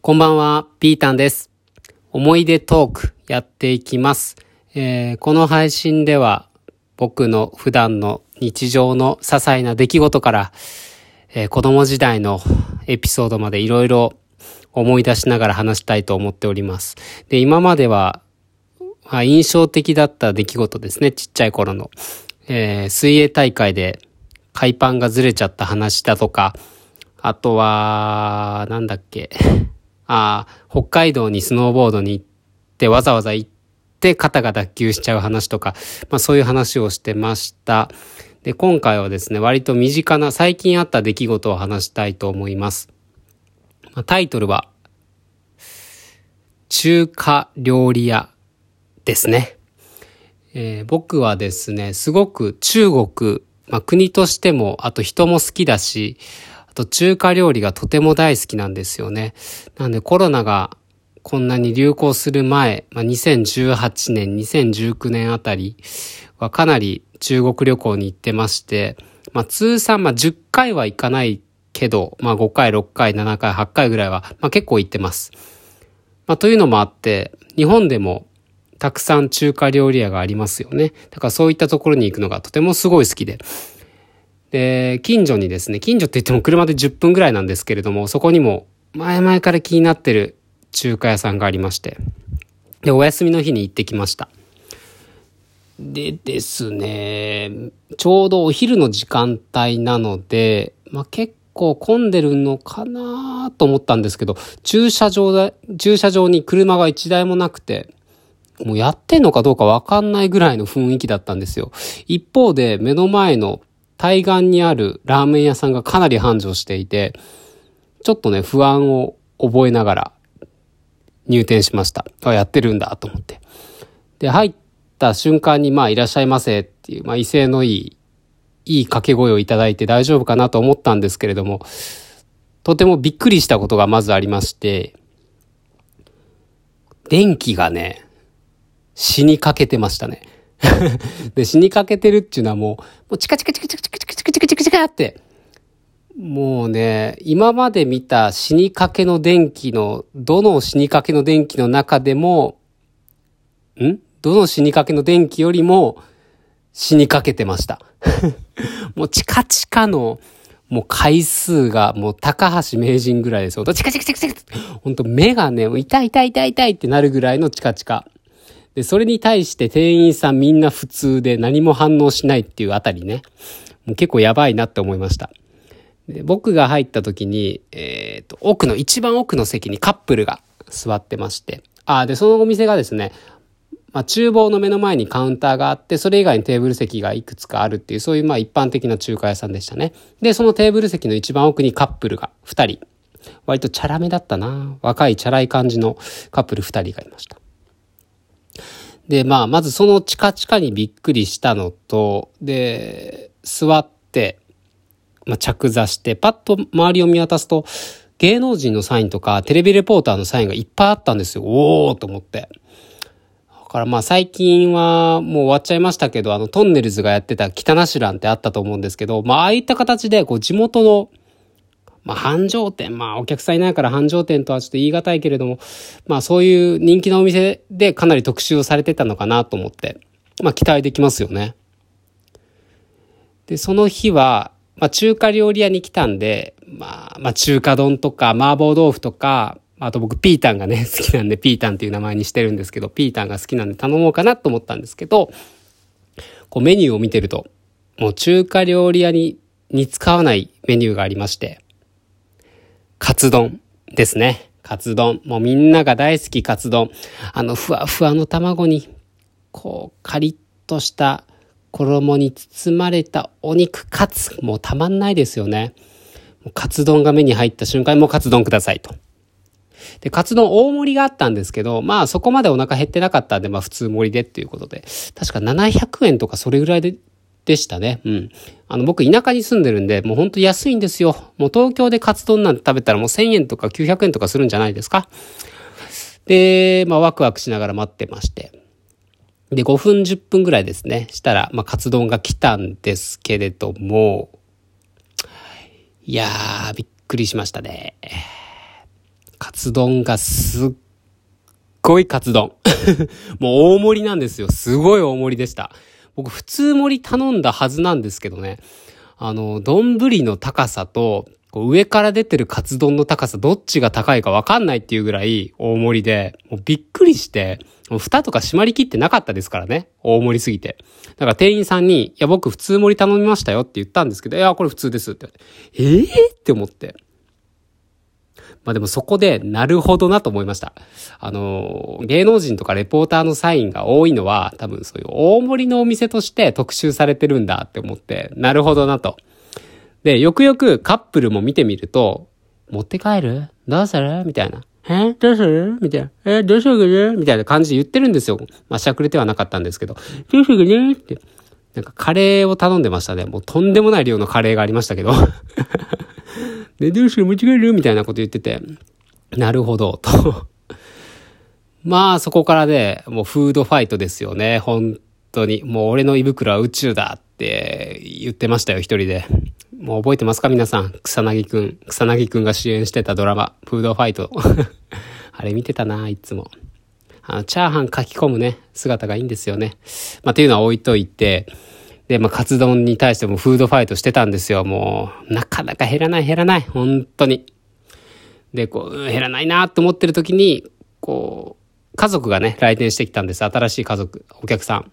こんばんは、ピータンです。思い出トークやっていきます。えーこの配信では僕の普段の日常の些細な出来事から、えー子供時代のエピソードまでいろいろ思い出しながら話したいと思っております。で、今までは、まあ印象的だった出来事ですね、ちっちゃい頃の。えー水泳大会で海パンがずれちゃった話だとか、あとは、なんだっけ。あ、北海道にスノーボードに行って、わざわざ行って肩が脱臼しちゃう話とか、まあそういう話をしてました。で、今回はですね、割と身近な最近あった出来事を話したいと思います。まあタイトルは、中華料理屋ですね。えー僕はですね、すごく中国、まあ、国としても、あと人も好きだし、と中華料理がとても大好きなんですよね。なんでコロナがこんなに流行する前、まあ、2018年、2019年あたりはかなり中国旅行に行ってまして、まあ、通算、まあ、10回は行かないけど、まあ、5回、6回、7回、8回ぐらいは、まあ、結構行ってます。まあ、というのもあって、日本でもたくさん中華料理屋がありますよね。だからそういったところに行くのがとてもすごい好きで。で、近所にですね、近所って言っても車で10分ぐらいなんですけれども、そこにも前々から気になってる中華屋さんがありまして。で、お休みの日に行ってきました。でですね、ちょうどお昼の時間帯なので、まあ、結構混んでるのかなと思ったんですけど、駐車場だ、駐車場に車が1台もなくて、もうやってんのかどうかわかんないぐらいの雰囲気だったんですよ。一方で目の前の対岸にあるラーメン屋さんがかなり繁盛していて、ちょっとね、不安を覚えながら入店しました。あ、やってるんだと思って。で、入った瞬間に、まあ、いらっしゃいませっていう、まあ、威勢のいい、いい掛け声をいただいて大丈夫かなと思ったんですけれども、とてもびっくりしたことがまずありまして、電気がね、死にかけてましたね。で、死にかけてるっていうのはもう、もうチカチカチカチカチカチカチカチカチカチカって、もうね、今まで見た死にかけの電気の、どの死にかけの電気の中でも、んどの死にかけの電気よりも死にかけてました。もうチカチカの、もう回数がもう高橋名人ぐらいですよ。チカチカチカチカほんと目がね、痛い痛い痛い痛いってなるぐらいのチカチカ。で、それに対して店員さんみんな普通で何も反応しないっていうあたりね、もう結構やばいなって思いました。で僕が入った時に、えっ、と、奥の、一番奥の席にカップルが座ってまして、あ、で、そのお店がですね、まあ、厨房の目の前にカウンターがあって、それ以外にテーブル席がいくつかあるっていう、そういうまあ一般的な中華屋さんでしたね。で、そのテーブル席の一番奥にカップルが2人。割とチャラめだったな若いチャラい感じのカップル2人がいました。で、まあ、まずそのチカチカにびっくりしたのと、で、座って、まあ、着座して、パッと周りを見渡すと、芸能人のサインとか、テレビレポーターのサインがいっぱいあったんですよ。おーと思って。だからまあ最近はもう終わっちゃいましたけど、あのトンネルズがやってた北ナシランってあったと思うんですけど、まあああいった形でこう地元の、まあ繁盛店、まあお客さんいないから繁盛店とはちょっと言い難いけれども、まあそういう人気なお店でかなり特集をされてたのかなと思って、まあ期待できますよね。で、その日は、まあ中華料理屋に来たんで、まあ、まあ中華丼とか麻婆豆腐とか、あと僕ピータンがね、好きなんでピータンっていう名前にしてるんですけど、ピータンが好きなんで頼もうかなと思ったんですけど、こうメニューを見てると、もう中華料理屋に、に使わないメニューがありまして、カツ丼ですね。カツ丼。もうみんなが大好きカツ丼。あの、ふわふわの卵に、こう、カリッとした衣に包まれたお肉カツ。もうたまんないですよね。カツ丼が目に入った瞬間にもうカツ丼くださいと。で、カツ丼大盛りがあったんですけど、まあそこまでお腹減ってなかったんで、まあ普通盛りでっていうことで、確か700円とかそれぐらいで、でしたね。うん。あの、僕田舎に住んでるんで、もうほんと安いんですよ。もう東京でカツ丼なんて食べたらもう1000円とか900円とかするんじゃないですか。で、まあワクワクしながら待ってまして。で、5分10分ぐらいですね。したら、まあカツ丼が来たんですけれども、いやー、びっくりしましたね。カツツ丼がすっごいカツ丼。もう大盛りなんですよ。すごい大盛りでした。僕普通盛り頼んだはずなんですけどね。あの、丼の高さと、こう上から出てるカツ丼の高さどっちが高いかわかんないっていうぐらい大盛りで、もうびっくりして、もう蓋とか閉まりきってなかったですからね。大盛りすぎて。だから店員さんに、いや僕普通盛り頼みましたよって言ったんですけど、いやこれ普通ですってええー、って思って。まあでもそこで、なるほどなと思いました。あの、芸能人とかレポーターのサインが多いのは、多分そういう大盛りのお店として特集されてるんだって思って、なるほどなと。で、よくよくカップルも見てみると、持って帰る？どうする？みたいな。え？どうする？みたいな。え？どうするみたいな感じで言ってるんですよ。まあ、しゃくれてはなかったんですけど。どうするって。なんかカレーを頼んでましたね。もうとんでもない量のカレーがありましたけど。で、どうしよう間違える？みたいなこと言ってて、なるほど、と。まあ、そこからね、もうフードファイトですよね。本当に。もう俺の胃袋は宇宙だって言ってましたよ、一人で。もう覚えてますか皆さん？草薙くん。草薙くんが主演してたドラマ、フードファイト。あれ見てたな、いつも。あの、チャーハン書き込むね、姿がいいんですよね。まあ、っていうのは置いといて、で、まあ、カツ丼に対してもフードファイトしてたんですよ。もう、なかなか減らない減らない。本当に。で、こう、減らないなと思ってる時に、こう、家族がね、来店してきたんです。新しい家族、お客さん。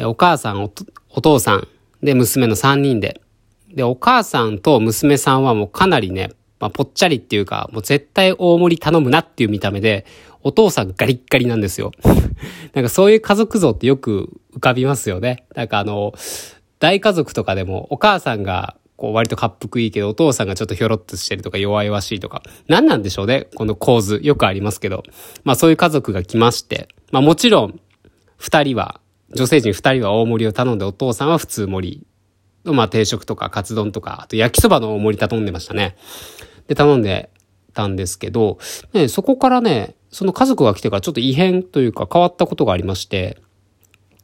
お母さんお、お父さん、で、娘の3人で。で、お母さんと娘さんはもうかなりね、まあ、ぽっちゃりっていうか、もう絶対大盛り頼むなっていう見た目で、お父さんガリッガリなんですよ。なんかそういう家族像ってよく浮かびますよね。なんかあの、大家族とかでもお母さんがこう割と滑腹いいけどお父さんがちょっとひょろっとしてるとか弱々しいとか。何なんでしょうねこの構図。よくありますけど。まあそういう家族が来まして。まあもちろん、二人は、女性陣二人は大盛りを頼んでお父さんは普通盛りの、まあ定食とかカツ丼とか、あと焼きそばの大盛り頼んでましたね。で、頼んでたんですけど、ね、そこからね、その家族が来てからちょっと異変というか変わったことがありまして、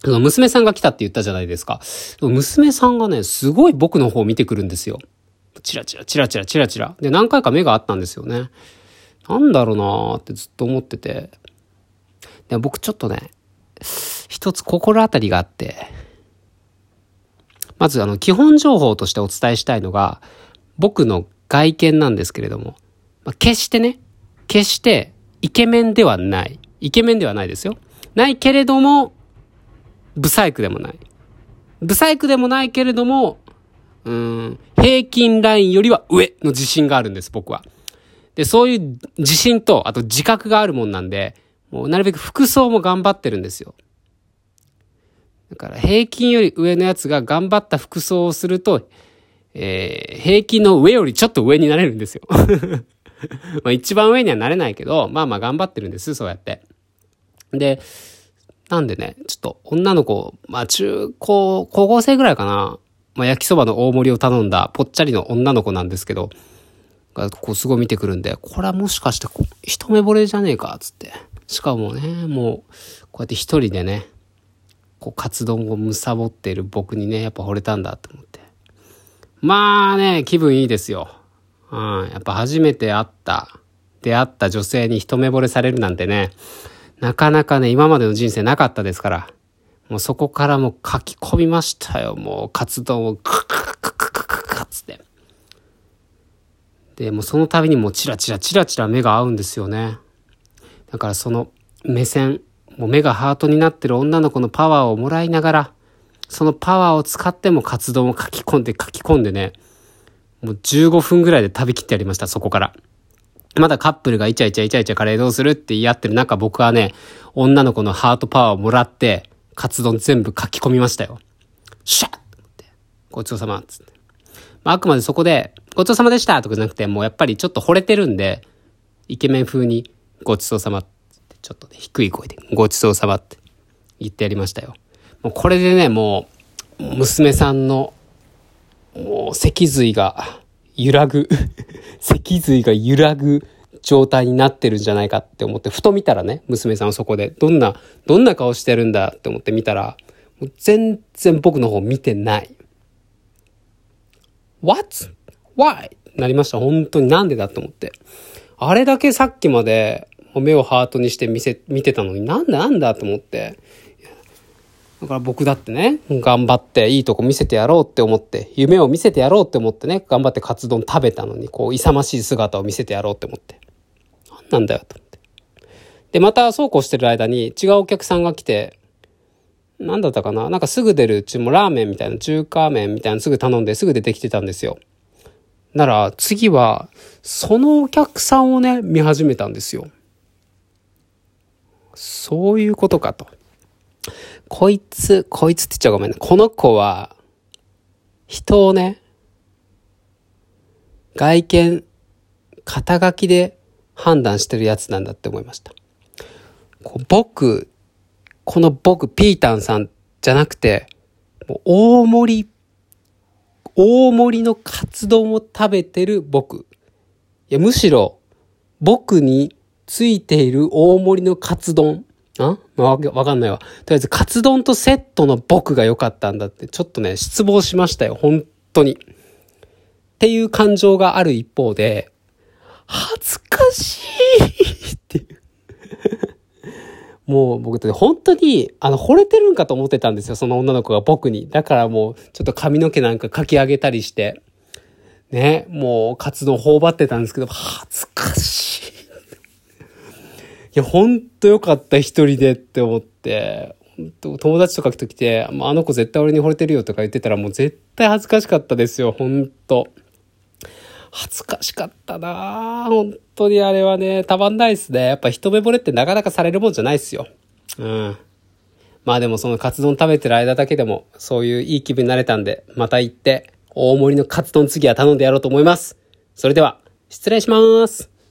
娘さんが来たって言ったじゃないですか。娘さんがね、すごい僕の方を見てくるんですよ。チラチラ、チラチラ、チラチラ。で、何回か目があったんですよね。なんだろうなーってずっと思ってて。で、僕ちょっとね、一つ心当たりがあって、まずあの、基本情報としてお伝えしたいのが、僕の外見なんですけれども、まあ、決してね、決してイケメンではない。イケメンではないですよ。ないけれども、ブサイクでもない。ブサイクでもないけれども、うん、平均ラインよりは上の自信があるんです、僕は。で、そういう自信と、あと自覚があるもんなんで、もうなるべく服装も頑張ってるんですよ。だから平均より上のやつが頑張った服装をすると、えー、平均の上よりちょっと上になれるんですよ。まあ一番上にはなれないけど、まあまあ頑張ってるんです、そうやって。で、なんでね、ちょっと女の子、まあ中高、高校生ぐらいかな、まあ焼きそばの大盛りを頼んだぽっちゃりの女の子なんですけど、がこうすごい見てくるんで、これはもしかして一目惚れじゃねえか、つって。しかもね、もう、こうやって一人でね、こうカツ丼をむさぼってる僕にね、やっぱ惚れたんだって思って。まあね、気分いいですよ。うん、やっぱ初めて会った、出会った女性に一目惚れされるなんてね、なかなかね、今までの人生なかったですから。もうそこからもう書き込みましたよ。もう活動をクククククククつって。で、もうその度にもうチラチラチラチラ目が合うんですよね。だからその目線、もう目がハートになってる女の子のパワーをもらいながら、そのパワーを使っても活動を書き込んで書き込んでね、もう15分ぐらいで食べきってやりました、そこから。まだカップルがイチャイチャイチャイチャカレーどうするって言い合ってる中、僕はね、女の子のハートパワーをもらって、カツ丼全部書き込みましたよ。シャッって。ごちそうさまっつって。まあ、あくまでそこで、ごちそうさまでしたとかじゃなくて、もうやっぱりちょっと惚れてるんで、イケメン風に、ごちそうさまって、ちょっとね、低い声で、ごちそうさまって言ってやりましたよ。もうこれでね、もう、娘さんのもう脊髄が揺らぐ 脊髄が揺らぐ状態になってるんじゃないかって思って、ふと見たらね、娘さんはそこで、どんな、どんな顔してるんだって思って見たら、もう全然僕の方見てない。What? Why? なりました。本当になんでだと思って。あれだけさっきまで目をハートにして見せ、見てたのになんだなんだと思って。だから僕だってね、頑張っていいとこ見せてやろうって思って、夢を見せてやろうって思ってね、頑張ってカツ丼食べたのに、こう、勇ましい姿を見せてやろうって思って。なんなんだよ、と思って。で、またそうこうしてる間に違うお客さんが来て、なんだったかな？なんかすぐ出るうちもラーメンみたいな、中華麺みたいなすぐ頼んですぐ出てきてたんですよ。なら次は、そのお客さんをね、見始めたんですよ。そういうことかと。こいつ、こいつって言っちゃごめんね。この子は、人をね、外見、肩書きで判断してるやつなんだって思いました。僕、この僕、ピータンさんじゃなくて、大盛り、大盛りのカツ丼を食べてる僕。いや、むしろ、僕についている大盛りのカツ丼。あわわかんないわ。とりあえず、カツ丼とセットの僕が良かったんだって、ちょっとね、失望しましたよ。本当に。っていう感情がある一方で、恥ずかしいっていう。もう僕って本当に、あの、惚れてるんかと思ってたんですよ。その女の子が僕に。だからもう、ちょっと髪の毛なんかかき上げたりして。ね、もう、活動頬張ってたんですけど、恥ずかし。いや、ほんとよかった、一人でって思って、友達とか来て、あの子絶対俺に惚れてるよとか言ってたらもう絶対恥ずかしかったですよ、ほんと。恥ずかしかったな本当にあれはね、たまんないっすね。やっぱ一目惚れってなかなかされるもんじゃないっすよ。うん。まあでもそのカツ丼食べてる間だけでも、そういういい気分になれたんで、また行って、大盛りのカツ丼次は頼んでやろうと思います。それでは、失礼します。